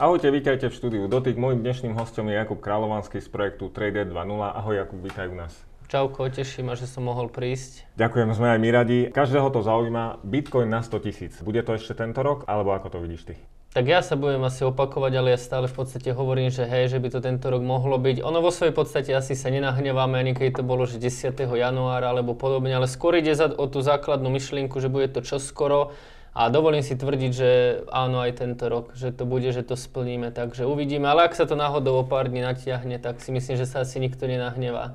Ahojte, vítajte v štúdiu Dotyk. Mojím dnešným hostom je Jakub Kráľovanský z projektu Trader 2.0. Ahoj Jakub, vítaj u nás. Čauko, teším ma, že som mohol prísť. Ďakujem, sme aj my radi. Každého to zaujíma. Bitcoin na 100 tisíc. Bude to ešte tento rok, alebo ako to vidíš ty? Tak ja sa budem asi opakovať, ale ja stále v podstate hovorím, že hej, že by to tento rok mohlo byť. Ono vo svojej podstate asi sa nenahneváme, ani keď to bolo, že 10. januára alebo podobne, ale skôr ide za, o tú základnú myšlienku, že bude to čoskoro a dovolím si tvrdiť, že áno aj tento rok, že to bude, že to splníme, takže uvidíme. Ale ak sa to náhodou o pár dní natiahne, tak si myslím, že sa asi nikto nenahnevá.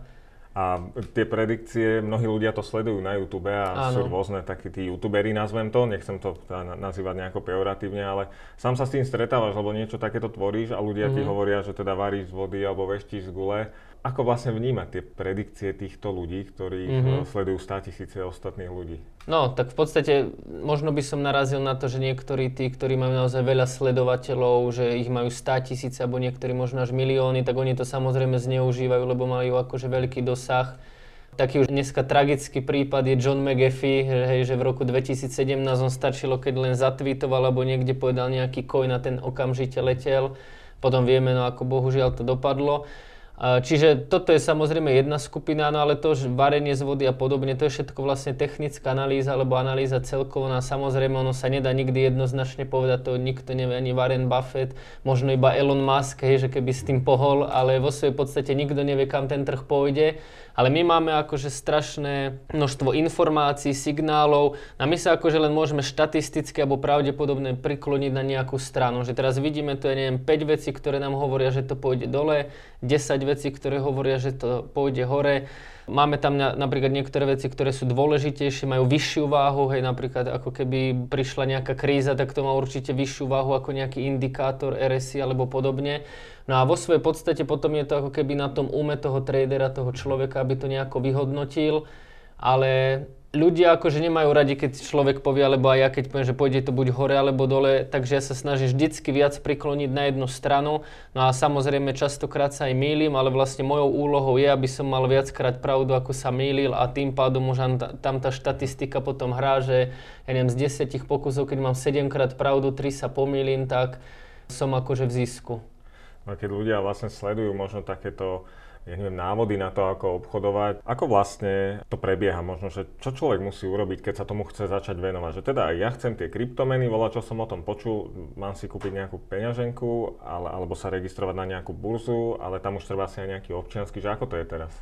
A tie predikcie, mnohí ľudia to sledujú na YouTube a Áno. sú rôzne takí tí youtuberi, nazvem to, nechcem to nazývať nejako pejoratívne, ale sám sa s tým stretávaš, lebo niečo takéto tvoríš a ľudia mm-hmm. ti mhm. hovoria, že teda varíš z vody alebo veštíš z gule. Ako vlastne vnímať tie predikcie týchto ľudí, ktorí mm-hmm. sledujú 100 tisíce ostatných ľudí? No, tak v podstate možno by som narazil na to, že niektorí tí, ktorí majú naozaj veľa sledovateľov, že ich majú 100 tisíce alebo niektorí možno až milióny, tak oni to samozrejme zneužívajú, lebo majú akože veľký dosah. Taký už dneska tragický prípad je John McAfee, hej, že v roku 2017 on stačilo, keď len zatvítoval alebo niekde povedal nejaký coin a ten okamžite letel. Potom vieme, no ako bohužiaľ to dopadlo. Čiže toto je samozrejme jedna skupina, no ale to, že varenie z vody a podobne, to je všetko vlastne technická analýza alebo analýza celkovo. No samozrejme ono sa nedá nikdy jednoznačne povedať, to nikto nevie, ani Warren Buffett, možno iba Elon Musk, hej, že keby s tým pohol, ale vo svojej podstate nikto nevie, kam ten trh pôjde. Ale my máme akože strašné množstvo informácií, signálov a my sa akože len môžeme štatisticky alebo pravdepodobne prikloniť na nejakú stranu. Že teraz vidíme tu, ja neviem, 5 vecí, ktoré nám hovoria, že to pôjde dole, 10 vecí, ktoré hovoria, že to pôjde hore. Máme tam na, napríklad niektoré veci, ktoré sú dôležitejšie, majú vyššiu váhu, hej, napríklad ako keby prišla nejaká kríza, tak to má určite vyššiu váhu ako nejaký indikátor RSI alebo podobne. No a vo svojej podstate potom je to ako keby na tom ume toho tradera, toho človeka, aby to nejako vyhodnotil, ale ľudia akože nemajú radi, keď človek povie, alebo aj ja keď poviem, že pôjde to buď hore alebo dole, takže ja sa snažím vždycky viac prikloniť na jednu stranu. No a samozrejme častokrát sa aj mýlim, ale vlastne mojou úlohou je, aby som mal viackrát pravdu, ako sa mýlil a tým pádom už tam tá štatistika potom hrá, že ja neviem, z desiatich pokusov, keď mám 7 krát pravdu, 3 sa pomýlim, tak som akože v zisku. No keď ľudia vlastne sledujú možno takéto ja neviem, návody na to, ako obchodovať. Ako vlastne to prebieha? Možno, že čo človek musí urobiť, keď sa tomu chce začať venovať? Že teda aj ja chcem tie kryptomeny, volá, čo som o tom počul, mám si kúpiť nejakú peňaženku, ale, alebo sa registrovať na nejakú burzu, ale tam už treba si aj nejaký občiansky, že ako to je teraz?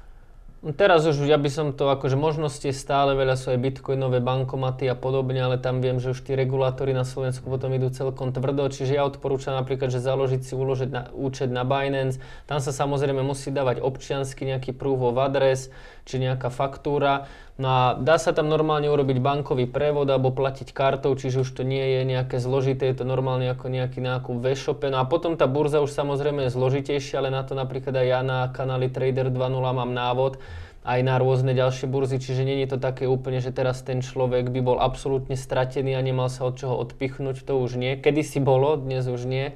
Teraz už ja by som to, akože možnosti stále veľa, sú aj bitcoinové bankomaty a podobne, ale tam viem, že už tí regulátori na Slovensku potom idú celkom tvrdo, čiže ja odporúčam napríklad, že založiť si uložiť na, účet na Binance, tam sa samozrejme musí dávať občiansky nejaký proof of address, či nejaká faktúra. No a dá sa tam normálne urobiť bankový prevod alebo platiť kartou, čiže už to nie je nejaké zložité, je to normálne ako nejaký nákup v e-shope. No a potom tá burza už samozrejme je zložitejšia, ale na to napríklad aj ja na kanáli Trader 2.0 mám návod aj na rôzne ďalšie burzy, čiže není to také úplne, že teraz ten človek by bol absolútne stratený a nemal sa od čoho odpichnúť, to už nie. Kedy si bolo, dnes už nie.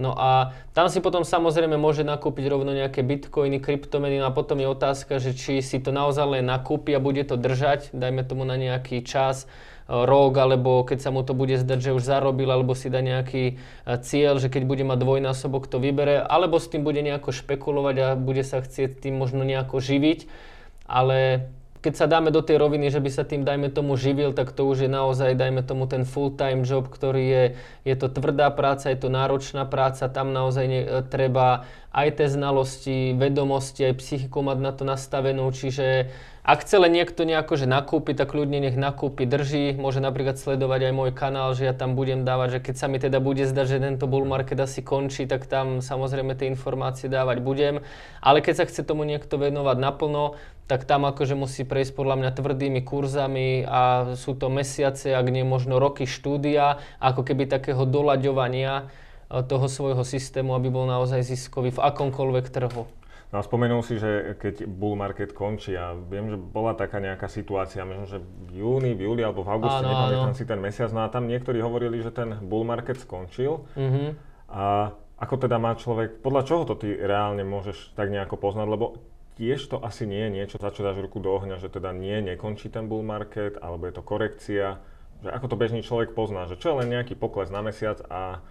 No a tam si potom samozrejme môže nakúpiť rovno nejaké bitcoiny, kryptomeny no a potom je otázka, že či si to naozaj len nakúpi a bude to držať, dajme tomu na nejaký čas, e, rok, alebo keď sa mu to bude zdať, že už zarobil, alebo si dá nejaký e, cieľ, že keď bude mať dvojnásobok, to vybere, alebo s tým bude nejako špekulovať a bude sa chcieť tým možno nejako živiť. Ale keď sa dáme do tej roviny, že by sa tým, dajme tomu, živil, tak to už je naozaj, dajme tomu, ten full-time job, ktorý je, je to tvrdá práca, je to náročná práca, tam naozaj ne, treba aj tie znalosti, vedomosti, aj psychiku mať na to nastavenú, čiže ak chce len niekto nejako, že nakúpi, tak ľudne nech nakúpi, drží, môže napríklad sledovať aj môj kanál, že ja tam budem dávať, že keď sa mi teda bude zdať, že tento bull market asi končí, tak tam samozrejme tie informácie dávať budem. Ale keď sa chce tomu niekto venovať naplno, tak tam akože musí prejsť podľa mňa tvrdými kurzami a sú to mesiace, ak nie možno roky štúdia, ako keby takého dolaďovania toho svojho systému, aby bol naozaj ziskový v akomkoľvek trhu. No a spomenul si, že keď bull market končí a viem, že bola taká nejaká situácia, možno, že v júni, v júli alebo v auguste, nepamätám si ten mesiac, no a tam niektorí hovorili, že ten bull market skončil. Mm-hmm. A ako teda má človek, podľa čoho to ty reálne môžeš tak nejako poznať, lebo tiež to asi nie je niečo, za čo dáš ruku do ohňa, že teda nie, nekončí ten bull market, alebo je to korekcia, že ako to bežný človek pozná, že čo je len nejaký pokles na mesiac a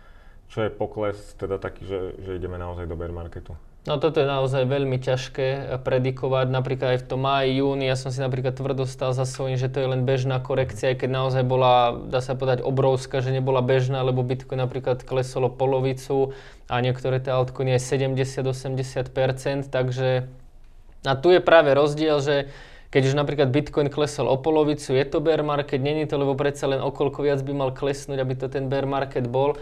čo je pokles teda taký, že, že ideme naozaj do bear marketu? No toto je naozaj veľmi ťažké predikovať. Napríklad aj v tom máji, júni, ja som si napríklad tvrdo stal za svojím, že to je len bežná korekcia, aj keď naozaj bola, dá sa povedať, obrovská, že nebola bežná, lebo Bitcoin napríklad klesolo polovicu a niektoré tie altcoiny aj 70-80%, takže a tu je práve rozdiel, že keď už napríklad Bitcoin klesol o polovicu, je to bear market, není to, lebo predsa len okolko viac by mal klesnúť, aby to ten bear market bol.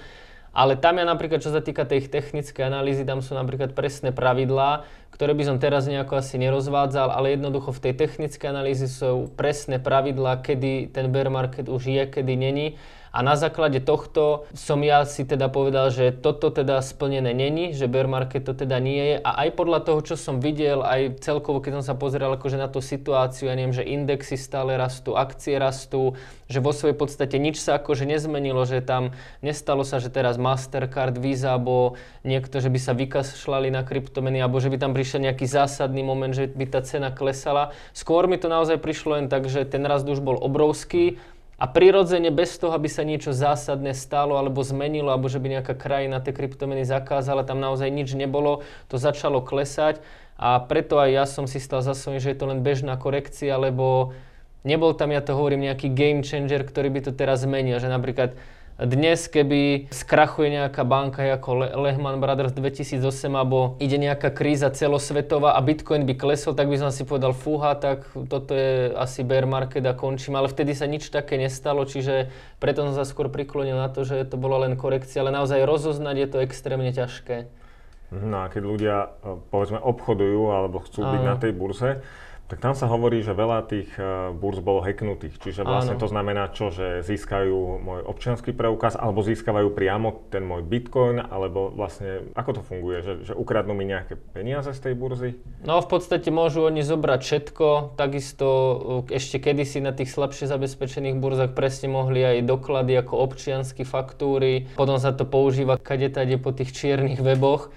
Ale tam ja napríklad, čo sa týka tej technickej analýzy, tam sú napríklad presné pravidlá, ktoré by som teraz nejako asi nerozvádzal, ale jednoducho v tej technickej analýze sú presné pravidlá, kedy ten bear market už je, kedy není. A na základe tohto som ja si teda povedal, že toto teda splnené není, že bear market to teda nie je. A aj podľa toho, čo som videl, aj celkovo, keď som sa pozeral akože na tú situáciu, ja neviem, že indexy stále rastú, akcie rastú, že vo svojej podstate nič sa akože nezmenilo, že tam nestalo sa, že teraz Mastercard, Visa, alebo niekto, že by sa vykašľali na kryptomeny, alebo že by tam prišiel nejaký zásadný moment, že by tá cena klesala. Skôr mi to naozaj prišlo len tak, že ten rast už bol obrovský, a prirodzene bez toho, aby sa niečo zásadné stalo alebo zmenilo, alebo že by nejaká krajina tie kryptomeny zakázala, tam naozaj nič nebolo, to začalo klesať. A preto aj ja som si stal za svojím, že je to len bežná korekcia, lebo nebol tam, ja to hovorím, nejaký game changer, ktorý by to teraz zmenil, že napríklad dnes, keby skrachuje nejaká banka ako Lehman Brothers 2008 alebo ide nejaká kríza celosvetová a Bitcoin by klesol, tak by som si povedal, fúha, tak toto je asi bear market a končím. Ale vtedy sa nič také nestalo, čiže preto som sa skôr priklonil na to, že to bola len korekcia, ale naozaj rozoznať je to extrémne ťažké. No a keď ľudia, eh, povedzme, obchodujú alebo chcú byť na tej burze, tak tam sa hovorí, že veľa tých uh, burz bolo hacknutých. Čiže vlastne Áno. to znamená čo, že získajú môj občianský preukaz alebo získavajú priamo ten môj bitcoin, alebo vlastne ako to funguje, že, že ukradnú mi nejaké peniaze z tej burzy? No v podstate môžu oni zobrať všetko, takisto e, ešte kedysi na tých slabšie zabezpečených burzach presne mohli aj doklady ako občiansky faktúry, potom sa to používa kade po tých čiernych weboch.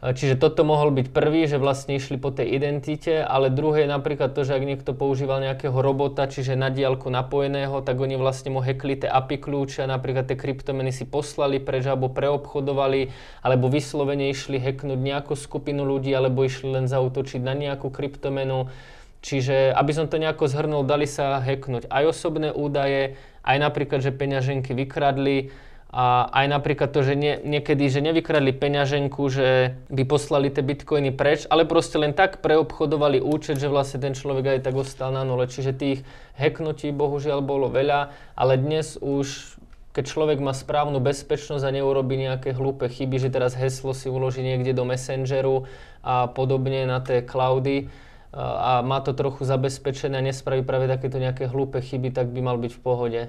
Čiže toto mohol byť prvý, že vlastne išli po tej identite, ale druhé je napríklad to, že ak niekto používal nejakého robota, čiže na diálku napojeného, tak oni vlastne mu hackli tie API kľúče napríklad tie kryptomeny si poslali preč alebo preobchodovali, alebo vyslovene išli hacknúť nejakú skupinu ľudí, alebo išli len zautočiť na nejakú kryptomenu. Čiže, aby som to nejako zhrnul, dali sa hacknúť aj osobné údaje, aj napríklad, že peňaženky vykradli, a aj napríklad to, že nie, niekedy, že nevykradli peňaženku, že by poslali tie bitcoiny preč, ale proste len tak preobchodovali účet, že vlastne ten človek aj tak ostal na nule. Čiže tých hacknutí bohužiaľ bolo veľa, ale dnes už keď človek má správnu bezpečnosť a neurobi nejaké hlúpe chyby, že teraz heslo si uloží niekde do Messengeru a podobne na tie cloudy a má to trochu zabezpečené a nespraví práve takéto nejaké hlúpe chyby, tak by mal byť v pohode.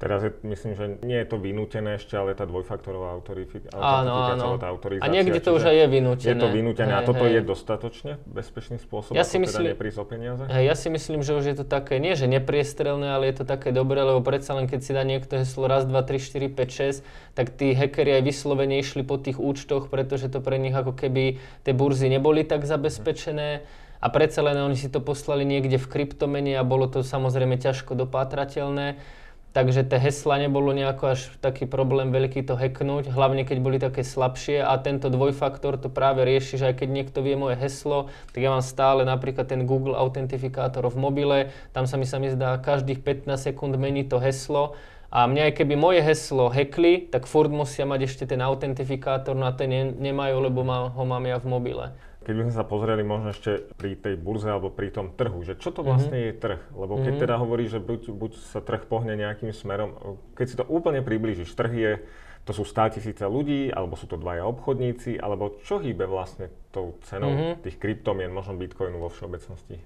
Teraz je, myslím, že nie je to vynútené ešte, ale tá dvojfaktorová autorifikácia, áno, áno. tá autorizácia. A niekde to už aj je vynútené. Je to vynútené a toto hej. je dostatočne bezpečný spôsob, ja si teda myslím, teda neprísť o peniaze? Hej, ja si myslím, že už je to také, nie že nepriestrelné, ale je to také dobré, lebo predsa len keď si dá niekto heslo raz, dva, tri, štyri, 5, 6, tak tí hackeri aj vyslovene išli po tých účtoch, pretože to pre nich ako keby tie burzy neboli tak zabezpečené. A predsa len oni si to poslali niekde v kryptomene a bolo to samozrejme ťažko dopátrateľné. Takže tie hesla nebolo nejako až taký problém veľký to hacknúť, hlavne keď boli také slabšie a tento dvojfaktor to práve rieši, že aj keď niekto vie moje heslo, tak ja mám stále napríklad ten Google autentifikátor v mobile, tam sa mi sa mi zdá každých 15 sekúnd mení to heslo a mňa aj keby moje heslo hackli, tak furt musia mať ešte ten autentifikátor, no a ten ne, nemajú, lebo má, ho mám ja v mobile. Keď by sme sa pozreli možno ešte pri tej burze alebo pri tom trhu, že čo to vlastne mm-hmm. je trh? Lebo keď mm-hmm. teda hovorí, že buď, buď sa trh pohne nejakým smerom, keď si to úplne priblížiš, trh je, to sú 100 tisíce ľudí, alebo sú to dvaja obchodníci, alebo čo hýbe vlastne tou cenou mm-hmm. tých kryptomien, možno bitcoinu vo všeobecnosti?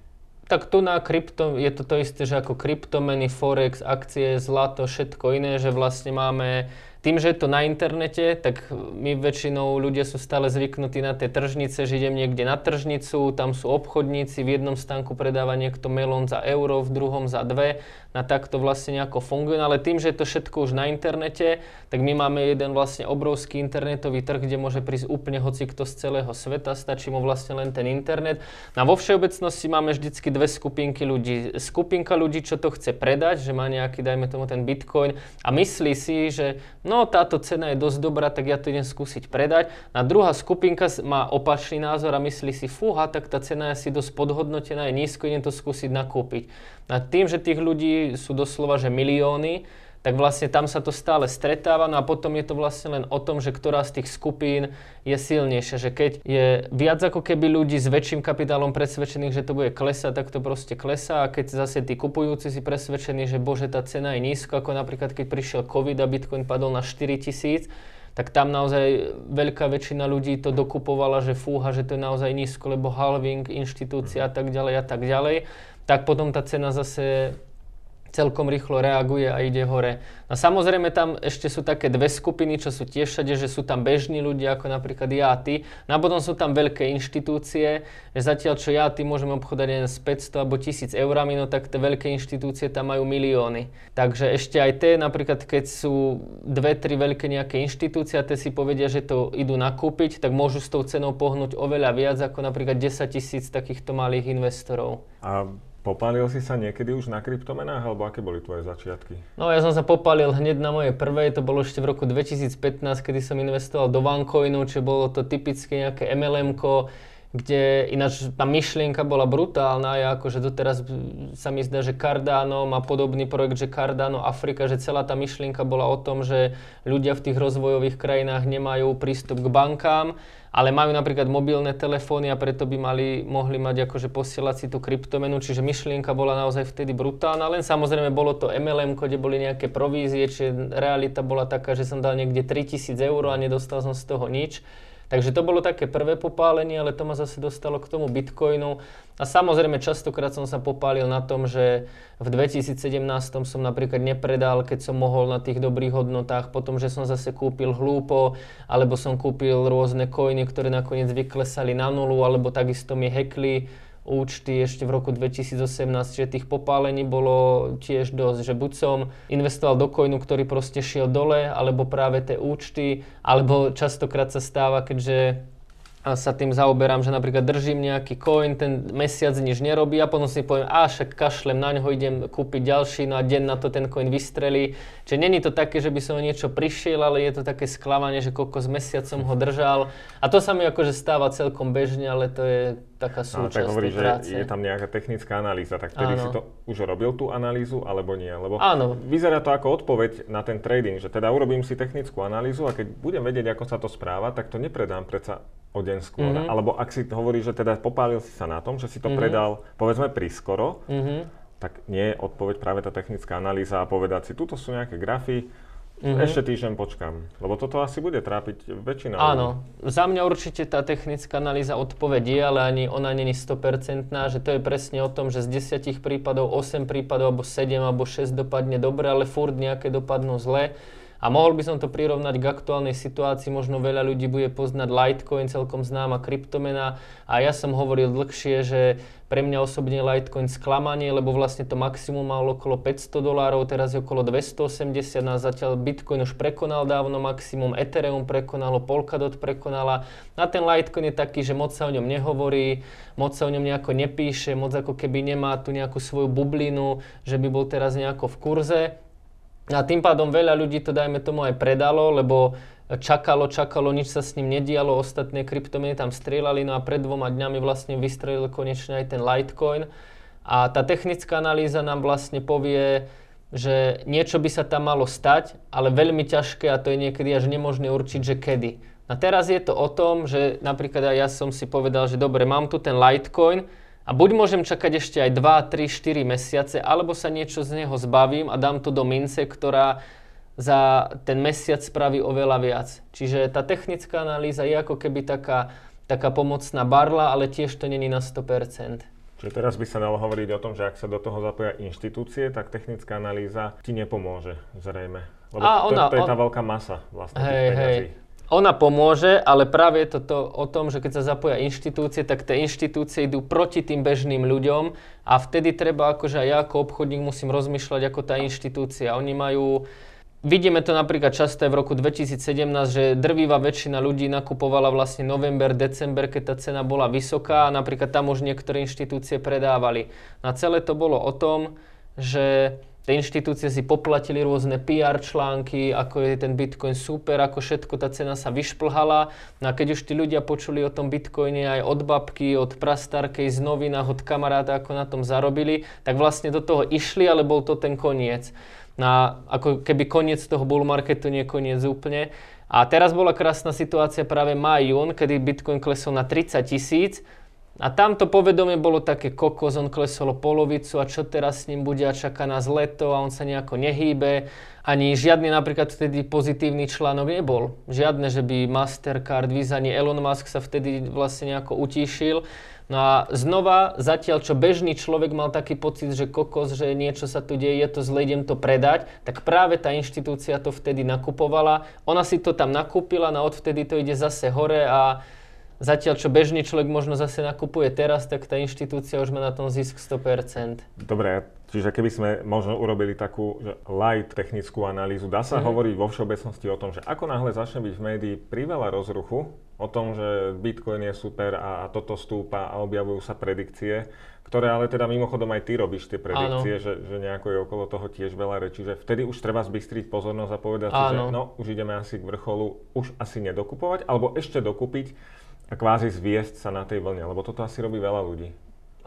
Tak tu na krypto, je to to isté, že ako kryptomeny, forex, akcie, zlato, všetko iné, že vlastne máme tým, že je to na internete, tak my väčšinou ľudia sú stále zvyknutí na tie tržnice, že idem niekde na tržnicu, tam sú obchodníci, v jednom stánku predáva niekto melón za euro, v druhom za dve, na takto vlastne nejako funguje, ale tým, že je to všetko už na internete, tak my máme jeden vlastne obrovský internetový trh, kde môže prísť úplne hoci kto z celého sveta, stačí mu vlastne len ten internet. No a vo všeobecnosti máme vždycky dve skupinky ľudí. Skupinka ľudí, čo to chce predať, že má nejaký, dajme tomu ten bitcoin a myslí si, že no no táto cena je dosť dobrá, tak ja to idem skúsiť predať. A druhá skupinka má opačný názor a myslí si, fúha, tak tá cena je asi dosť podhodnotená, je nízko, idem to skúsiť nakúpiť. A tým, že tých ľudí sú doslova, že milióny, tak vlastne tam sa to stále stretáva, no a potom je to vlastne len o tom, že ktorá z tých skupín je silnejšia, že keď je viac ako keby ľudí s väčším kapitálom presvedčených, že to bude klesať, tak to proste klesá. A keď zase tí kupujúci si presvedčení, že bože tá cena je nízka, ako napríklad keď prišiel COVID a Bitcoin padol na 4000, tak tam naozaj veľká väčšina ľudí to dokupovala, že fúha, že to je naozaj nízko, lebo halving, inštitúcia a tak ďalej a tak ďalej, tak potom tá cena zase celkom rýchlo reaguje a ide hore. A samozrejme tam ešte sú také dve skupiny, čo sú tiež všade, že sú tam bežní ľudia, ako napríklad ja a ty. No a potom sú tam veľké inštitúcie, že zatiaľ čo ja a ty môžeme obchodať len s 500 alebo 1000 eurami, no tak tie veľké inštitúcie tam majú milióny. Takže ešte aj tie, napríklad keď sú dve, tri veľké nejaké inštitúcie a tie si povedia, že to idú nakúpiť, tak môžu s tou cenou pohnúť oveľa viac ako napríklad 10 tisíc takýchto malých investorov. A Popálil si sa niekedy už na kryptomenách, alebo aké boli tvoje začiatky? No ja som sa popálil hneď na mojej prvej, to bolo ešte v roku 2015, kedy som investoval do OneCoinu, čiže bolo to typické nejaké mlm kde ináč tá myšlienka bola brutálna, ja akože doteraz sa mi zdá, že Cardano má podobný projekt, že Cardano Afrika, že celá tá myšlienka bola o tom, že ľudia v tých rozvojových krajinách nemajú prístup k bankám, ale majú napríklad mobilné telefóny a preto by mali, mohli mať akože posielať si tú kryptomenu, čiže myšlienka bola naozaj vtedy brutálna, len samozrejme bolo to MLM, kde boli nejaké provízie, čiže realita bola taká, že som dal niekde 3000 eur a nedostal som z toho nič. Takže to bolo také prvé popálenie, ale to ma zase dostalo k tomu Bitcoinu. A samozrejme častokrát som sa popálil na tom, že v 2017 som napríklad nepredal, keď som mohol na tých dobrých hodnotách, potom, že som zase kúpil hlúpo, alebo som kúpil rôzne coiny, ktoré nakoniec vyklesali na nulu, alebo takisto mi hekli účty ešte v roku 2018, že tých popálení bolo tiež dosť, že buď som investoval do coinu, ktorý proste šiel dole, alebo práve tie účty, alebo častokrát sa stáva, keďže a sa tým zaoberám, že napríklad držím nejaký coin, ten mesiac nič nerobí a potom si poviem, a však kašlem na ňo, idem kúpiť ďalší, no a deň na to ten coin vystrelí. Čiže není to také, že by som o niečo prišiel, ale je to také sklamanie, že koľko z mesiac som ho držal. A to sa mi akože stáva celkom bežne, ale to je taká súčasť no, tak hovorí, že je tam nejaká technická analýza, tak vtedy si to už robil tú analýzu, alebo nie? Lebo Áno. vyzerá to ako odpoveď na ten trading, že teda urobím si technickú analýzu a keď budem vedieť, ako sa to správa, tak to nepredám predsa o deň skôr. Mm-hmm. Alebo ak si hovorí, že teda popálil si sa na tom, že si to mm-hmm. predal povedzme prískoro, mm-hmm. tak nie je odpoveď práve tá technická analýza a povedať si, tuto sú nejaké grafy, Mm-hmm. Ešte týždeň počkám, lebo toto asi bude trápiť väčšina Áno, za mňa určite tá technická analýza odpovedí, ale ani ona není 100%, že to je presne o tom, že z 10 prípadov 8 prípadov alebo 7 alebo 6 dopadne dobre, ale furt nejaké dopadnú zle. A mohol by som to prirovnať k aktuálnej situácii, možno veľa ľudí bude poznať Litecoin, celkom známa kryptomena. A ja som hovoril dlhšie, že pre mňa osobne Litecoin sklamanie, lebo vlastne to maximum mal okolo 500 dolárov, teraz je okolo 280, a zatiaľ Bitcoin už prekonal dávno maximum, Ethereum prekonalo, Polkadot prekonala. A ten Litecoin je taký, že moc sa o ňom nehovorí, moc sa o ňom nejako nepíše, moc ako keby nemá tu nejakú svoju bublinu, že by bol teraz nejako v kurze. A tým pádom veľa ľudí to dajme tomu aj predalo, lebo čakalo, čakalo, nič sa s ním nedialo, ostatné kryptomeny tam strieľali, no a pred dvoma dňami vlastne vystrelil konečne aj ten Litecoin. A tá technická analýza nám vlastne povie, že niečo by sa tam malo stať, ale veľmi ťažké a to je niekedy až nemožné určiť, že kedy. A teraz je to o tom, že napríklad aj ja som si povedal, že dobre, mám tu ten Litecoin, a buď môžem čakať ešte aj 2, 3, 4 mesiace, alebo sa niečo z neho zbavím a dám to do mince, ktorá za ten mesiac spraví oveľa viac. Čiže tá technická analýza je ako keby taká, taká pomocná barla, ale tiež to není na 100%. Čiže teraz by sa dalo hovoriť o tom, že ak sa do toho zapoja inštitúcie, tak technická analýza ti nepomôže, zrejme. Lebo a ona, to, to je tá veľká masa vlastne hej, tých Hej. Ona pomôže, ale práve je to, to o tom, že keď sa zapoja inštitúcie, tak tie inštitúcie idú proti tým bežným ľuďom a vtedy treba, akože ja ako obchodník musím rozmýšľať ako tá inštitúcia. Oni majú Vidíme to napríklad často aj v roku 2017, že drvíva väčšina ľudí nakupovala vlastne november, december, keď tá cena bola vysoká a napríklad tam už niektoré inštitúcie predávali. Na celé to bolo o tom, že Tie inštitúcie si poplatili rôzne PR články, ako je ten Bitcoin super, ako všetko tá cena sa vyšplhala. No a keď už tí ľudia počuli o tom Bitcoine aj od babky, od prastarkej z novinách, od kamaráta, ako na tom zarobili, tak vlastne do toho išli, ale bol to ten koniec. No a ako keby koniec toho bull marketu, nie koniec úplne. A teraz bola krásna situácia práve maj, jún, kedy Bitcoin klesol na 30 tisíc a tamto povedomie bolo také kokos, on klesol polovicu a čo teraz s ním bude a čaká nás leto a on sa nejako nehýbe. Ani žiadny napríklad vtedy pozitívny článok nebol. Žiadne, že by Mastercard, Visa, ani Elon Musk sa vtedy vlastne nejako utíšil. No a znova, zatiaľ čo bežný človek mal taký pocit, že kokos, že niečo sa tu deje, je to zle, idem to predať, tak práve tá inštitúcia to vtedy nakupovala. Ona si to tam nakúpila, no a odvtedy to ide zase hore a Zatiaľ, čo bežný človek možno zase nakupuje teraz, tak tá inštitúcia už má na tom zisk 100%. Dobre, čiže keby sme možno urobili takú že light technickú analýzu, dá sa mm-hmm. hovoriť vo všeobecnosti o tom, že ako náhle začne byť v médii priveľa rozruchu o tom, že Bitcoin je super a, a toto stúpa a objavujú sa predikcie, ktoré ale teda mimochodom aj ty robíš tie predikcie, že, že nejako je okolo toho tiež veľa rečí, že vtedy už treba zbystriť pozornosť a povedať si, že no, už ideme asi k vrcholu, už asi nedokupovať, alebo ešte dokupiť, a kvázi zviesť sa na tej vlne, lebo toto asi robí veľa ľudí.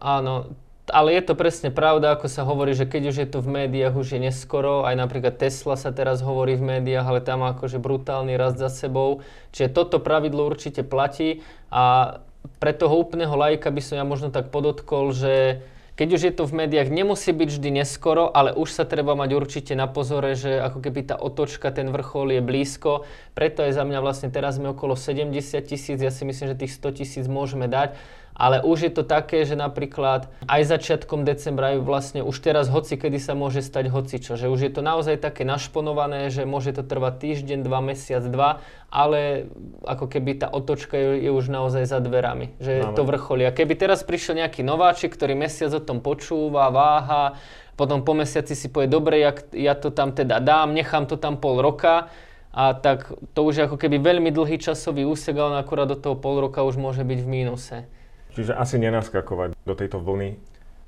Áno, ale je to presne pravda, ako sa hovorí, že keď už je to v médiách, už je neskoro. Aj napríklad Tesla sa teraz hovorí v médiách, ale tam akože brutálny rast za sebou. Čiže toto pravidlo určite platí a pre toho úplného lajka by som ja možno tak podotkol, že keď už je to v médiách, nemusí byť vždy neskoro, ale už sa treba mať určite na pozore, že ako keby tá otočka, ten vrchol je blízko. Preto je za mňa vlastne teraz sme okolo 70 tisíc, ja si myslím, že tých 100 tisíc môžeme dať ale už je to také, že napríklad aj začiatkom decembra, aj vlastne už teraz hoci kedy sa môže stať hocičo, že už je to naozaj také našponované, že môže to trvať týždeň, dva, mesiac, dva, ale ako keby tá otočka je, je už naozaj za dverami, že Máme. to vrcholí. A keby teraz prišiel nejaký nováčik, ktorý mesiac o tom počúva, váha, potom po mesiaci si povie, dobre, ja, ja to tam teda dám, nechám to tam pol roka, a tak to už je ako keby veľmi dlhý časový úsek, ale akurát do toho pol roka už môže byť v mínuse. Čiže asi nenaskakovať do tejto vlny.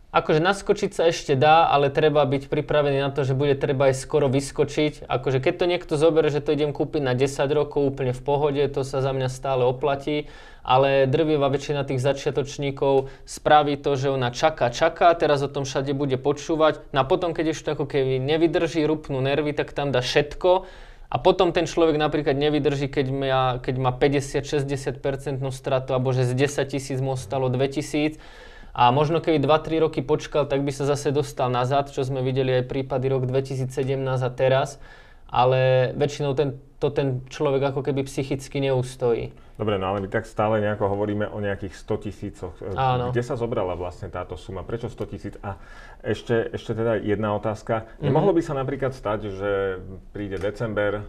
Akože naskočiť sa ešte dá, ale treba byť pripravený na to, že bude treba aj skoro vyskočiť. Akože keď to niekto zoberie, že to idem kúpiť na 10 rokov úplne v pohode, to sa za mňa stále oplatí. Ale drvivá väčšina tých začiatočníkov spraví to, že ona čaká, čaká, teraz o tom všade bude počúvať. No a potom, keď ešte ako keby nevydrží, rupnú nervy, tak tam dá všetko a potom ten človek napríklad nevydrží, keď má, keď má 50-60% stratu, alebo že z 10 tisíc mu ostalo 2 tisíc. A možno keby 2-3 roky počkal, tak by sa zase dostal nazad, čo sme videli aj prípady rok 2017 a teraz. Ale väčšinou ten, to ten človek ako keby psychicky neustojí. Dobre, no ale my tak stále nejako hovoríme o nejakých 100 tisícoch. Áno. Kde sa zobrala vlastne táto suma? Prečo 100 tisíc? A ešte, ešte teda jedna otázka. Mm-hmm. Nemohlo by sa napríklad stať, že príde december,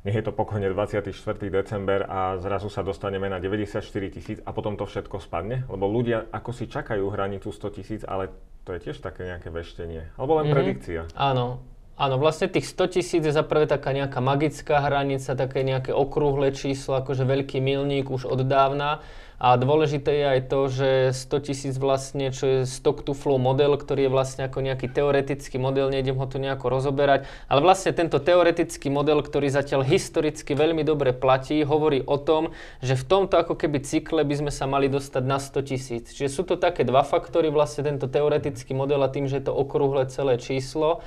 nech je to pokojne 24. december a zrazu sa dostaneme na 94 tisíc a potom to všetko spadne? Lebo ľudia ako si čakajú hranicu 100 tisíc, ale to je tiež také nejaké veštenie. Alebo len mm-hmm. predikcia. Áno, Áno, vlastne tých 100 tisíc je zaprvé taká nejaká magická hranica, také nejaké okrúhle číslo, akože veľký milník už od dávna. A dôležité je aj to, že 100 tisíc vlastne, čo je stock to flow model, ktorý je vlastne ako nejaký teoretický model, nejdem ho tu nejako rozoberať, ale vlastne tento teoretický model, ktorý zatiaľ historicky veľmi dobre platí, hovorí o tom, že v tomto ako keby cykle by sme sa mali dostať na 100 tisíc. Čiže sú to také dva faktory, vlastne tento teoretický model a tým, že je to okrúhle celé číslo.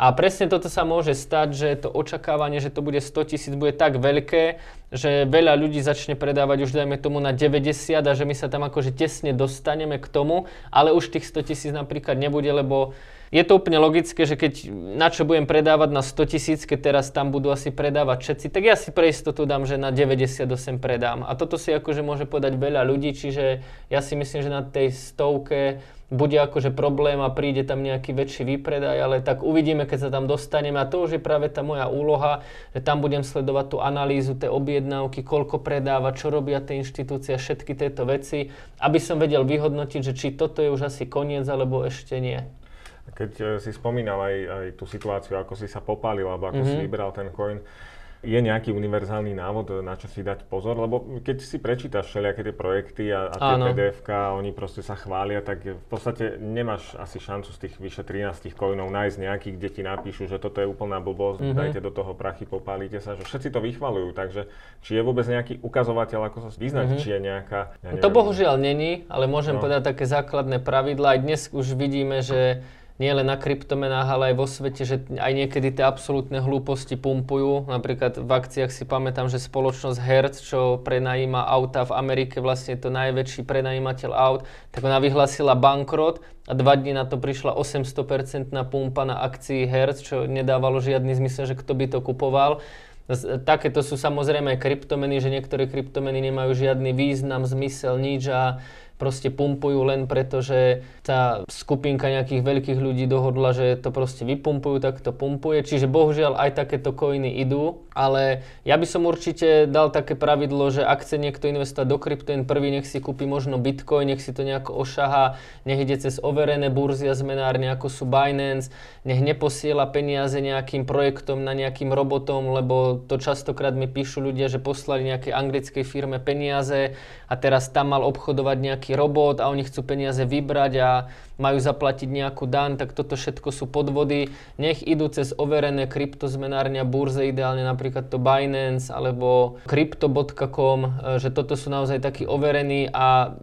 A presne toto sa môže stať, že to očakávanie, že to bude 100 tisíc, bude tak veľké, že veľa ľudí začne predávať už dajme tomu na 90 a že my sa tam akože tesne dostaneme k tomu, ale už tých 100 tisíc napríklad nebude, lebo je to úplne logické, že keď na čo budem predávať na 100 tisíc, keď teraz tam budú asi predávať všetci, tak ja si pre istotu dám, že na 98 predám. A toto si akože môže povedať veľa ľudí, čiže ja si myslím, že na tej stovke bude akože problém a príde tam nejaký väčší výpredaj, ale tak uvidíme, keď sa tam dostaneme. A to už je práve tá moja úloha, že tam budem sledovať tú analýzu, tie objednávky, koľko predáva, čo robia tie inštitúcie, všetky tieto veci, aby som vedel vyhodnotiť, že či toto je už asi koniec, alebo ešte nie. Keď e, si spomínal aj, aj tú situáciu, ako si sa popálil, alebo ako mm-hmm. si mhm. vybral ten coin, je nejaký univerzálny návod, na čo si dať pozor, lebo keď si prečítaš všelijaké tie projekty a, a tie pdf oni proste sa chvália, tak v podstate nemáš asi šancu z tých vyše 13 coinov nájsť nejakých, kde ti napíšu, že toto je úplná blbosť, mm-hmm. dajte do toho prachy, popálite sa, že všetci to vychvalujú, takže či je vôbec nejaký ukazovateľ, ako sa vyznať, mm-hmm. či je nejaká... Ja neviem, to bohužiaľ není, ale môžem no. povedať také základné pravidlá. Aj dnes už vidíme, že nie len na kryptomenách, ale aj vo svete, že aj niekedy tie absolútne hlúposti pumpujú. Napríklad v akciách si pamätám, že spoločnosť Hertz, čo prenajíma auta v Amerike, vlastne to najväčší prenajímateľ aut, tak ona vyhlásila bankrot a dva dní na to prišla 800% pumpa na akcii Hertz, čo nedávalo žiadny zmysel, že kto by to kupoval. Takéto sú samozrejme aj kryptomeny, že niektoré kryptomeny nemajú žiadny význam, zmysel, nič a proste pumpujú len preto, že tá skupinka nejakých veľkých ľudí dohodla, že to proste vypumpujú, tak to pumpuje. Čiže bohužiaľ aj takéto coiny idú, ale ja by som určite dal také pravidlo, že ak chce niekto investovať do kryptojen prvý, nech si kúpi možno bitcoin, nech si to nejako ošaha, nech ide cez overené burzy a zmenárne ako sú Binance, nech neposiela peniaze nejakým projektom na nejakým robotom, lebo to častokrát mi píšu ľudia, že poslali nejakej anglickej firme peniaze a teraz tam mal obchodovať nejaký robot a oni chcú peniaze vybrať a majú zaplatiť nejakú daň, tak toto všetko sú podvody. Nech idú cez overené kryptozmenárne burze, ideálne napríklad to Binance alebo crypto.com, že toto sú naozaj takí overení a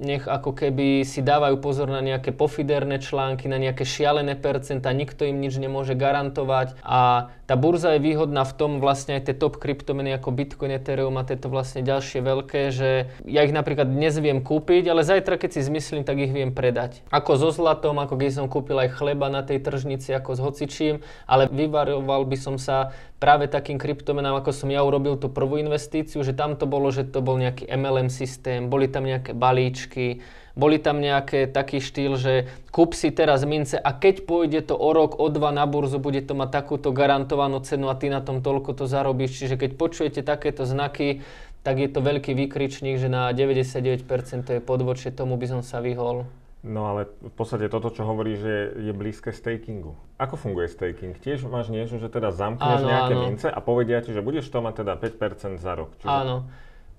nech ako keby si dávajú pozor na nejaké pofiderné články, na nejaké šialené percenta, nikto im nič nemôže garantovať a tá burza je výhodná v tom vlastne aj tie top kryptomeny ako Bitcoin, Ethereum a tieto vlastne ďalšie veľké, že ja ich napríklad dnes viem kúpiť, ale zajtra keď si zmyslím, tak ich viem predať. Ako so zlatom, ako keď som kúpil aj chleba na tej tržnici, ako s hocičím, ale vyvaroval by som sa práve takým kryptomenám, ako som ja urobil tú prvú investíciu, že tam to bolo, že to bol nejaký MLM systém, boli tam nejaké balíčky, boli tam nejaké taký štýl, že kúp si teraz mince a keď pôjde to o rok, o dva na burzu, bude to mať takúto garantovanú cenu a ty na tom toľko to zarobíš. Čiže keď počujete takéto znaky, tak je to veľký výkričník, že na 99% to je podvočie, tomu by som sa vyhol. No ale v podstate toto, čo hovorí, že je blízke stakingu. Ako funguje staking? Tiež máš niečo, že teda zamkneš áno, nejaké áno. mince a povedia ti, že budeš to mať teda 5% za rok. Čiže... Áno.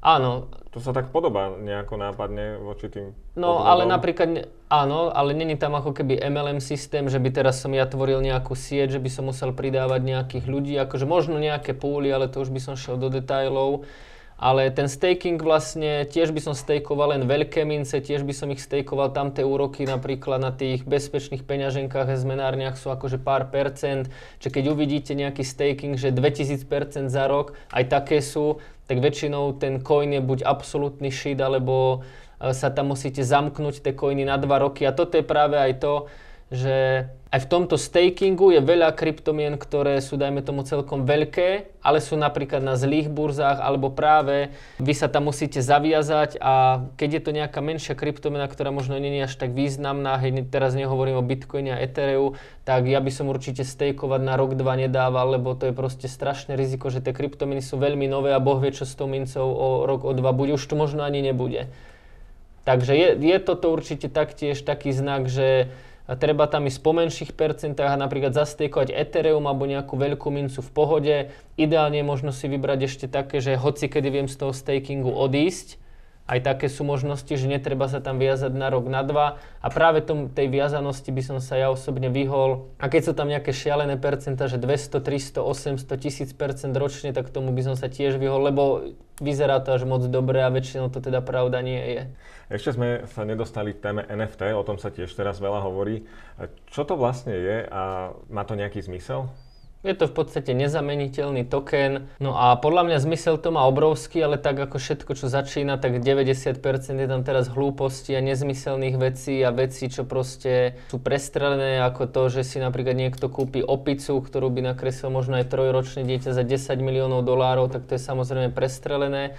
Áno. To sa tak podobá nejako nápadne voči tým No podvodom. ale napríklad, áno, ale není tam ako keby MLM systém, že by teraz som ja tvoril nejakú sieť, že by som musel pridávať nejakých ľudí, akože možno nejaké púly, ale to už by som šiel do detajlov. Ale ten staking vlastne, tiež by som stakeoval len veľké mince, tiež by som ich stakeoval, tam tie úroky napríklad na tých bezpečných peňaženkách a zmenárniach sú akože pár percent. Čiže keď uvidíte nejaký staking, že 2000% za rok, aj také sú, tak väčšinou ten coin je buď absolútny shit, alebo e, sa tam musíte zamknúť tie coiny na 2 roky. A toto je práve aj to, že aj v tomto stakingu je veľa kryptomien, ktoré sú, dajme tomu, celkom veľké, ale sú napríklad na zlých burzách, alebo práve vy sa tam musíte zaviazať a keď je to nejaká menšia kryptomena, ktorá možno nie je až tak významná, hej, teraz nehovorím o Bitcoine a Ethereu, tak ja by som určite stakeovať na rok, dva nedával, lebo to je proste strašné riziko, že tie kryptomeny sú veľmi nové a Boh vie, čo s tou mincou o rok, o dva bude, už to možno ani nebude. Takže je, je toto určite taktiež taký znak, že a treba tam ísť po menších percentách a napríklad zastejkovať Ethereum alebo nejakú veľkú mincu v pohode. Ideálne je možno si vybrať ešte také, že hoci kedy viem z toho stakingu odísť, aj také sú možnosti, že netreba sa tam viazať na rok, na dva. A práve tom, tej viazanosti by som sa ja osobne vyhol. A keď sú tam nejaké šialené percenta, že 200, 300, 800, 1000 percent ročne, tak tomu by som sa tiež vyhol, lebo vyzerá to až moc dobre a väčšinou to teda pravda nie je. Ešte sme sa nedostali k téme NFT, o tom sa tiež teraz veľa hovorí. Čo to vlastne je a má to nejaký zmysel? Je to v podstate nezameniteľný token. No a podľa mňa zmysel to má obrovský, ale tak ako všetko, čo začína, tak 90% je tam teraz hlúposti a nezmyselných vecí a vecí, čo proste sú prestrelené, ako to, že si napríklad niekto kúpi opicu, ktorú by nakreslil možno aj trojročné dieťa za 10 miliónov dolárov, tak to je samozrejme prestrelené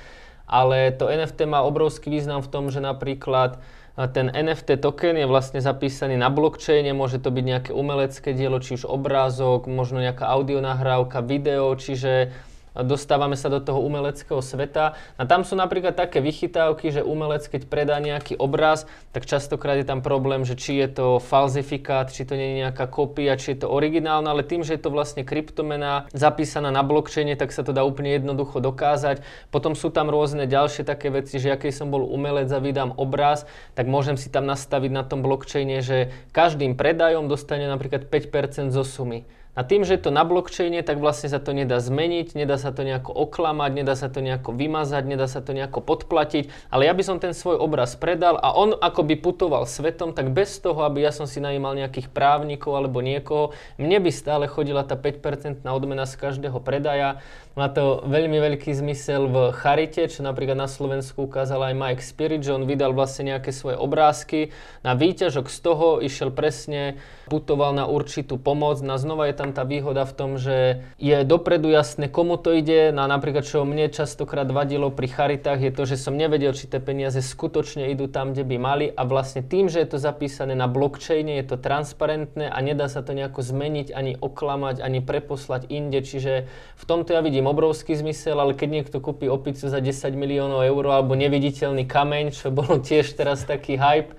ale to NFT má obrovský význam v tom, že napríklad ten NFT token je vlastne zapísaný na blockchaine, môže to byť nejaké umelecké dielo, či už obrázok, možno nejaká audionahrávka, video, čiže dostávame sa do toho umeleckého sveta. A tam sú napríklad také vychytávky, že umelec, keď predá nejaký obraz, tak častokrát je tam problém, že či je to falzifikát, či to nie je nejaká kopia, či je to originálne, ale tým, že je to vlastne kryptomena zapísaná na blockchaine, tak sa to dá úplne jednoducho dokázať. Potom sú tam rôzne ďalšie také veci, že aký som bol umelec a vydám obraz, tak môžem si tam nastaviť na tom blockchaine, že každým predajom dostane napríklad 5% zo sumy. A tým, že je to na blockchaine, tak vlastne sa to nedá zmeniť, nedá sa to nejako oklamať, nedá sa to nejako vymazať, nedá sa to nejako podplatiť, ale ja by som ten svoj obraz predal a on ako by putoval svetom, tak bez toho, aby ja som si najímal nejakých právnikov alebo niekoho, mne by stále chodila tá 5% odmena z každého predaja. Má to veľmi veľký zmysel v charite, čo napríklad na Slovensku ukázal aj Mike Spirit, že on vydal vlastne nejaké svoje obrázky. Na výťažok z toho išiel presne, putoval na určitú pomoc. Na znova je tam tá výhoda v tom, že je dopredu jasné, komu to ide. Na napríklad, čo mne častokrát vadilo pri charitách, je to, že som nevedel, či tie peniaze skutočne idú tam, kde by mali. A vlastne tým, že je to zapísané na blockchaine, je to transparentné a nedá sa to nejako zmeniť, ani oklamať, ani preposlať inde. Čiže v tomto ja vidím obrovský zmysel, ale keď niekto kúpi opicu za 10 miliónov eur alebo neviditeľný kameň, čo bolo tiež teraz taký hype,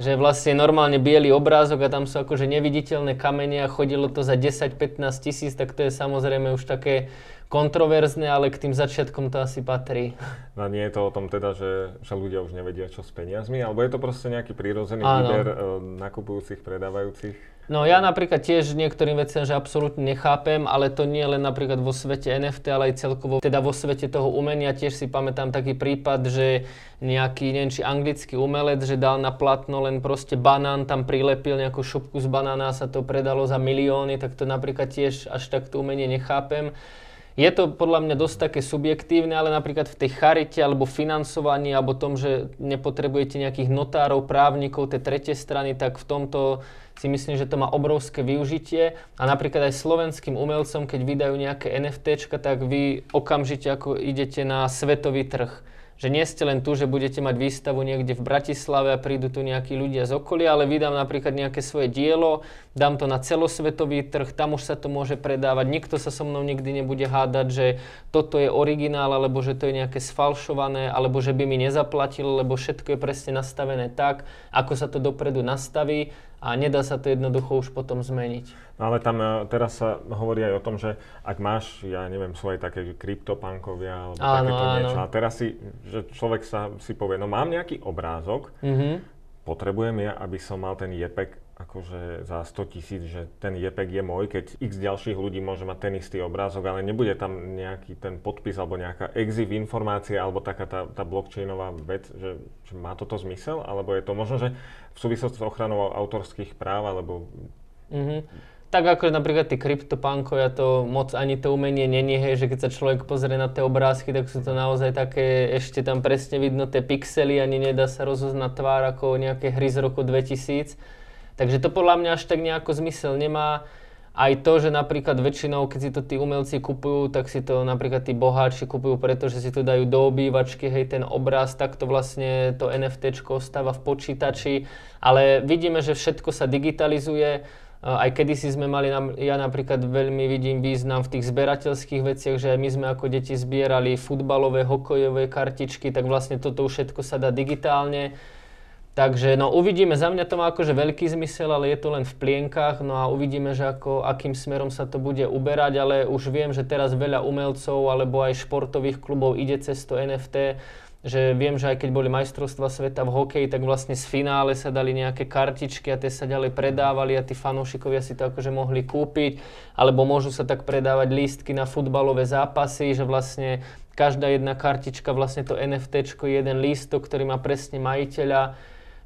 že vlastne normálne biely obrázok a tam sú akože neviditeľné kamene a chodilo to za 10-15 tisíc, tak to je samozrejme už také kontroverzné, ale k tým začiatkom to asi patrí. No nie je to o tom teda, že, že ľudia už nevedia čo s peniazmi, alebo je to proste nejaký prírodzený výber uh, nakupujúcich, predávajúcich? No ja napríklad tiež niektorým veciam, že absolútne nechápem, ale to nie len napríklad vo svete NFT, ale aj celkovo teda vo svete toho umenia. Tiež si pamätám taký prípad, že nejaký, neviem či anglický umelec, že dal na platno len proste banán, tam prilepil nejakú šupku z banána a sa to predalo za milióny, tak to napríklad tiež až tak to umenie nechápem. Je to podľa mňa dosť také subjektívne, ale napríklad v tej charite alebo financovaní alebo tom, že nepotrebujete nejakých notárov, právnikov, tie tretie strany, tak v tomto si myslím, že to má obrovské využitie. A napríklad aj slovenským umelcom, keď vydajú nejaké NFT, tak vy okamžite ako idete na svetový trh že nie ste len tu, že budete mať výstavu niekde v Bratislave a prídu tu nejakí ľudia z okolia, ale vydám napríklad nejaké svoje dielo, dám to na celosvetový trh, tam už sa to môže predávať, nikto sa so mnou nikdy nebude hádať, že toto je originál, alebo že to je nejaké sfalšované, alebo že by mi nezaplatil, lebo všetko je presne nastavené tak, ako sa to dopredu nastaví a nedá sa to jednoducho už potom zmeniť. No ale tam e, teraz sa hovorí aj o tom, že ak máš, ja neviem, svoje také kryptopankovia alebo áno, takéto áno. niečo a teraz si, že človek sa si povie, no mám nejaký obrázok, mm-hmm. potrebujem ja, aby som mal ten JPEG akože za 100 tisíc, že ten JPEG je môj, keď x ďalších ľudí môže mať ten istý obrázok, ale nebude tam nejaký ten podpis alebo nejaká exif informácia alebo taká tá, tá blockchainová vec, že, že má toto zmysel, alebo je to možno, že v súvislosti s ochranou autorských práv, alebo... Mm-hmm. Tak ako napríklad tí kryptopankovia, to moc ani to umenie není, hej, že keď sa človek pozrie na tie obrázky, tak sú to naozaj také, ešte tam presne vidno tie pixely, ani nedá sa rozoznať tvár ako nejaké hry z roku 2000 Takže to podľa mňa až tak nejako zmysel nemá. Aj to, že napríklad väčšinou, keď si to tí umelci kupujú, tak si to napríklad tí boháči kupujú, pretože si to dajú do obývačky, hej, ten obraz, tak to vlastne to NFT ostáva v počítači. Ale vidíme, že všetko sa digitalizuje. Aj kedysi sme mali, ja napríklad veľmi vidím význam v tých zberateľských veciach, že aj my sme ako deti zbierali futbalové, hokejové kartičky, tak vlastne toto všetko sa dá digitálne. Takže no uvidíme, za mňa to má akože veľký zmysel, ale je to len v plienkach, no a uvidíme, že ako, akým smerom sa to bude uberať, ale už viem, že teraz veľa umelcov alebo aj športových klubov ide cez to NFT, že viem, že aj keď boli majstrovstva sveta v hokeji, tak vlastne z finále sa dali nejaké kartičky a tie sa ďalej predávali a tí fanúšikovia si to akože mohli kúpiť, alebo môžu sa tak predávať lístky na futbalové zápasy, že vlastne každá jedna kartička, vlastne to NFT je jeden lístok, ktorý má presne majiteľa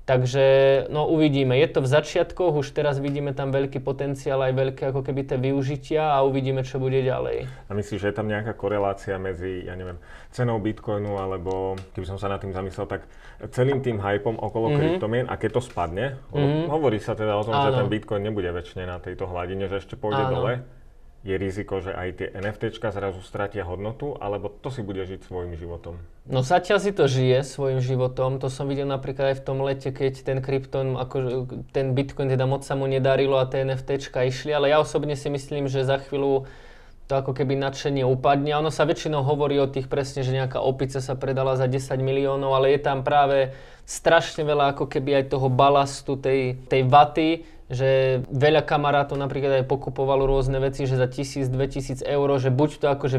Takže no uvidíme. Je to v začiatkoch, už teraz vidíme tam veľký potenciál, aj veľké ako keby tie využitia a uvidíme, čo bude ďalej. A myslíš, že je tam nejaká korelácia medzi, ja neviem, cenou Bitcoinu, alebo keby som sa nad tým zamyslel, tak celým tým hypom okolo mm-hmm. kryptomien a keď to spadne, mm-hmm. hovorí sa teda o tom, Áno. že ten Bitcoin nebude väčšine na tejto hladine, že ešte pôjde Áno. dole, je riziko, že aj tie NFTčka zrazu stratia hodnotu, alebo to si bude žiť svojim životom? No zatiaľ si to žije svojim životom. To som videl napríklad aj v tom lete, keď ten krypton, ako ten Bitcoin teda moc sa mu nedarilo a tie NFTčka išli, ale ja osobne si myslím, že za chvíľu to ako keby nadšenie upadne. Ono sa väčšinou hovorí o tých presne, že nejaká opica sa predala za 10 miliónov, ale je tam práve strašne veľa ako keby aj toho balastu, tej, tej vaty, že veľa kamarátov napríklad aj pokupovalo rôzne veci, že za 1000, 2000 eur, že buď to akože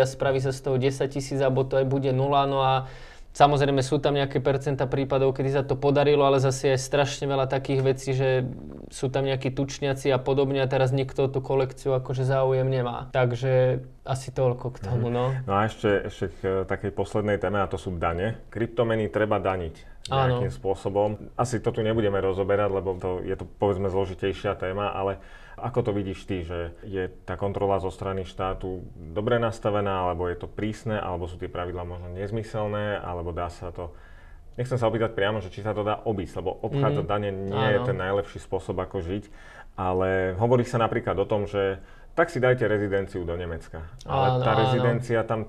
a spraví sa z toho 10 tisíc, alebo to aj bude nula, no a Samozrejme sú tam nejaké percenta prípadov, kedy sa to podarilo, ale zase je strašne veľa takých vecí, že sú tam nejakí tučniaci a podobne a teraz nikto tú kolekciu akože záujem nemá. Takže asi toľko k tomu, no. No a ešte, ešte k takej poslednej téme a to sú dane. Kryptomeny treba daniť nejakým Áno. spôsobom. Asi to tu nebudeme rozoberať, lebo to, je to povedzme zložitejšia téma, ale ako to vidíš ty, že je tá kontrola zo strany štátu dobre nastavená, alebo je to prísne, alebo sú tie pravidlá možno nezmyselné, alebo dá sa to... Nechcem sa opýtať priamo, že či sa to dá obísť, lebo obchádzať mm-hmm. dane nie Áno. je ten najlepší spôsob, ako žiť, ale hovorí sa napríklad o tom, že tak si dajte rezidenciu do Nemecka. Ale áno, tá rezidencia áno. tam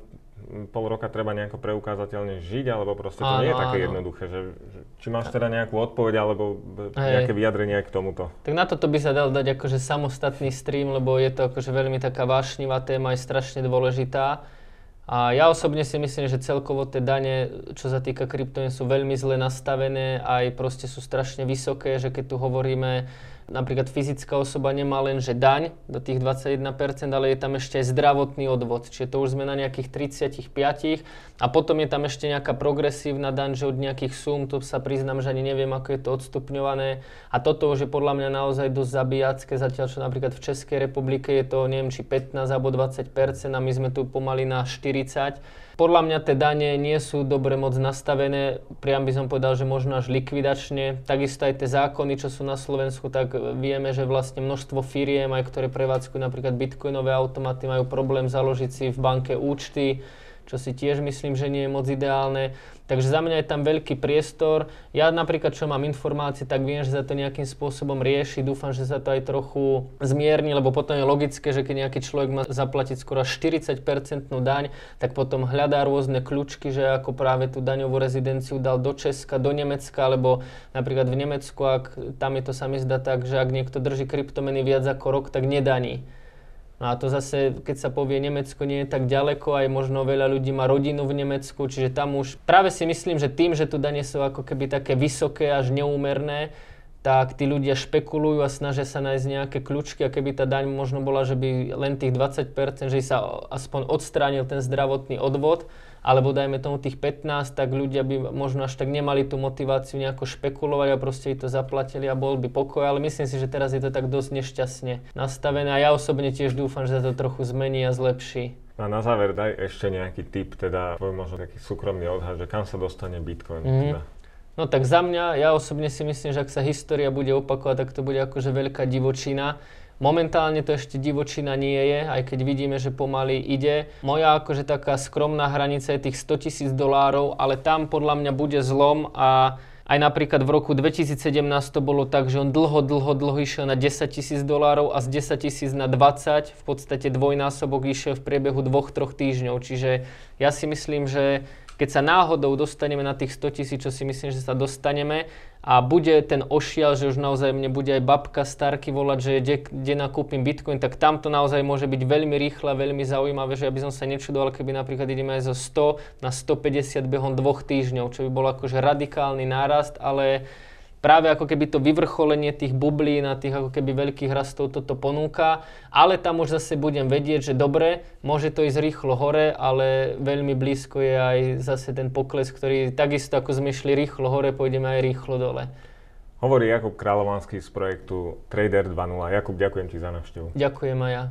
pol roka treba nejako preukázateľne žiť, alebo proste to áno, nie je také áno. jednoduché, že, že či máš teda nejakú odpoveď, alebo nejaké Hej. vyjadrenie aj k tomuto. Tak na toto by sa dal dať akože samostatný stream, lebo je to akože veľmi taká vášnivá téma, je strašne dôležitá. A ja osobne si myslím, že celkovo tie dane, čo sa týka kryptomien, sú veľmi zle nastavené, aj proste sú strašne vysoké, že keď tu hovoríme Napríklad fyzická osoba nemá len že daň do tých 21%, ale je tam ešte aj zdravotný odvod. Čiže to už sme na nejakých 35 a potom je tam ešte nejaká progresívna daň, že od nejakých sum, to sa priznám, že ani neviem, ako je to odstupňované. A toto už je podľa mňa naozaj dosť zabíjacké, zatiaľ čo napríklad v Českej republike je to, neviem, či 15 alebo 20% a my sme tu pomaly na 40 podľa mňa tie dane nie sú dobre moc nastavené, priam by som povedal, že možno až likvidačne. Takisto aj tie zákony, čo sú na Slovensku, tak vieme, že vlastne množstvo firiem, aj ktoré prevádzkujú napríklad bitcoinové automaty, majú problém založiť si v banke účty, čo si tiež myslím, že nie je moc ideálne. Takže za mňa je tam veľký priestor. Ja napríklad, čo mám informácie, tak viem, že sa to nejakým spôsobom rieši. Dúfam, že sa to aj trochu zmierni, lebo potom je logické, že keď nejaký človek má zaplatiť skoro 40-percentnú daň, tak potom hľadá rôzne kľúčky, že ako práve tú daňovú rezidenciu dal do Česka, do Nemecka, alebo napríklad v Nemecku, ak tam je to sa mi zdá tak, že ak niekto drží kryptomeny viac ako rok, tak nedaní. No a to zase, keď sa povie Nemecko nie je tak ďaleko, aj možno veľa ľudí má rodinu v Nemecku, čiže tam už práve si myslím, že tým, že tu dane sú ako keby také vysoké až neúmerné, tak tí ľudia špekulujú a snažia sa nájsť nejaké kľúčky a keby tá daň možno bola, že by len tých 20%, že sa aspoň odstránil ten zdravotný odvod, alebo dajme tomu tých 15, tak ľudia by možno až tak nemali tú motiváciu nejako špekulovať a proste by to zaplatili a bol by pokoj, ale myslím si, že teraz je to tak dosť nešťastne nastavené a ja osobne tiež dúfam, že sa to trochu zmení a zlepší. A na záver daj ešte nejaký tip, teda tvoj možno taký súkromný odhad, že kam sa dostane Bitcoin. Mm-hmm. Teda. No tak za mňa, ja osobne si myslím, že ak sa história bude opakovať, tak to bude akože veľká divočina Momentálne to ešte divočina nie je, aj keď vidíme, že pomaly ide. Moja akože taká skromná hranica je tých 100 tisíc dolárov, ale tam podľa mňa bude zlom a aj napríklad v roku 2017 to bolo tak, že on dlho, dlho, dlho išiel na 10 tisíc dolárov a z 10 tisíc na 20, v podstate dvojnásobok išiel v priebehu dvoch, troch týždňov. Čiže ja si myslím, že keď sa náhodou dostaneme na tých 100 tisíc, čo si myslím, že sa dostaneme a bude ten ošial, že už naozaj mne bude aj babka starky volať, že kde, kde nakúpim bitcoin, tak tam to naozaj môže byť veľmi rýchle, veľmi zaujímavé, že aby som sa nečudoval, keby napríklad ideme aj zo 100 na 150 behom dvoch týždňov, čo by bol akože radikálny nárast, ale práve ako keby to vyvrcholenie tých bublín a tých ako keby veľkých rastov toto ponúka, ale tam už zase budem vedieť, že dobre, môže to ísť rýchlo hore, ale veľmi blízko je aj zase ten pokles, ktorý takisto ako sme šli rýchlo hore, pôjdeme aj rýchlo dole. Hovorí Jakub Kráľovanský z projektu Trader 2.0. Jakub, ďakujem ti za návštevu. Ďakujem aj ja.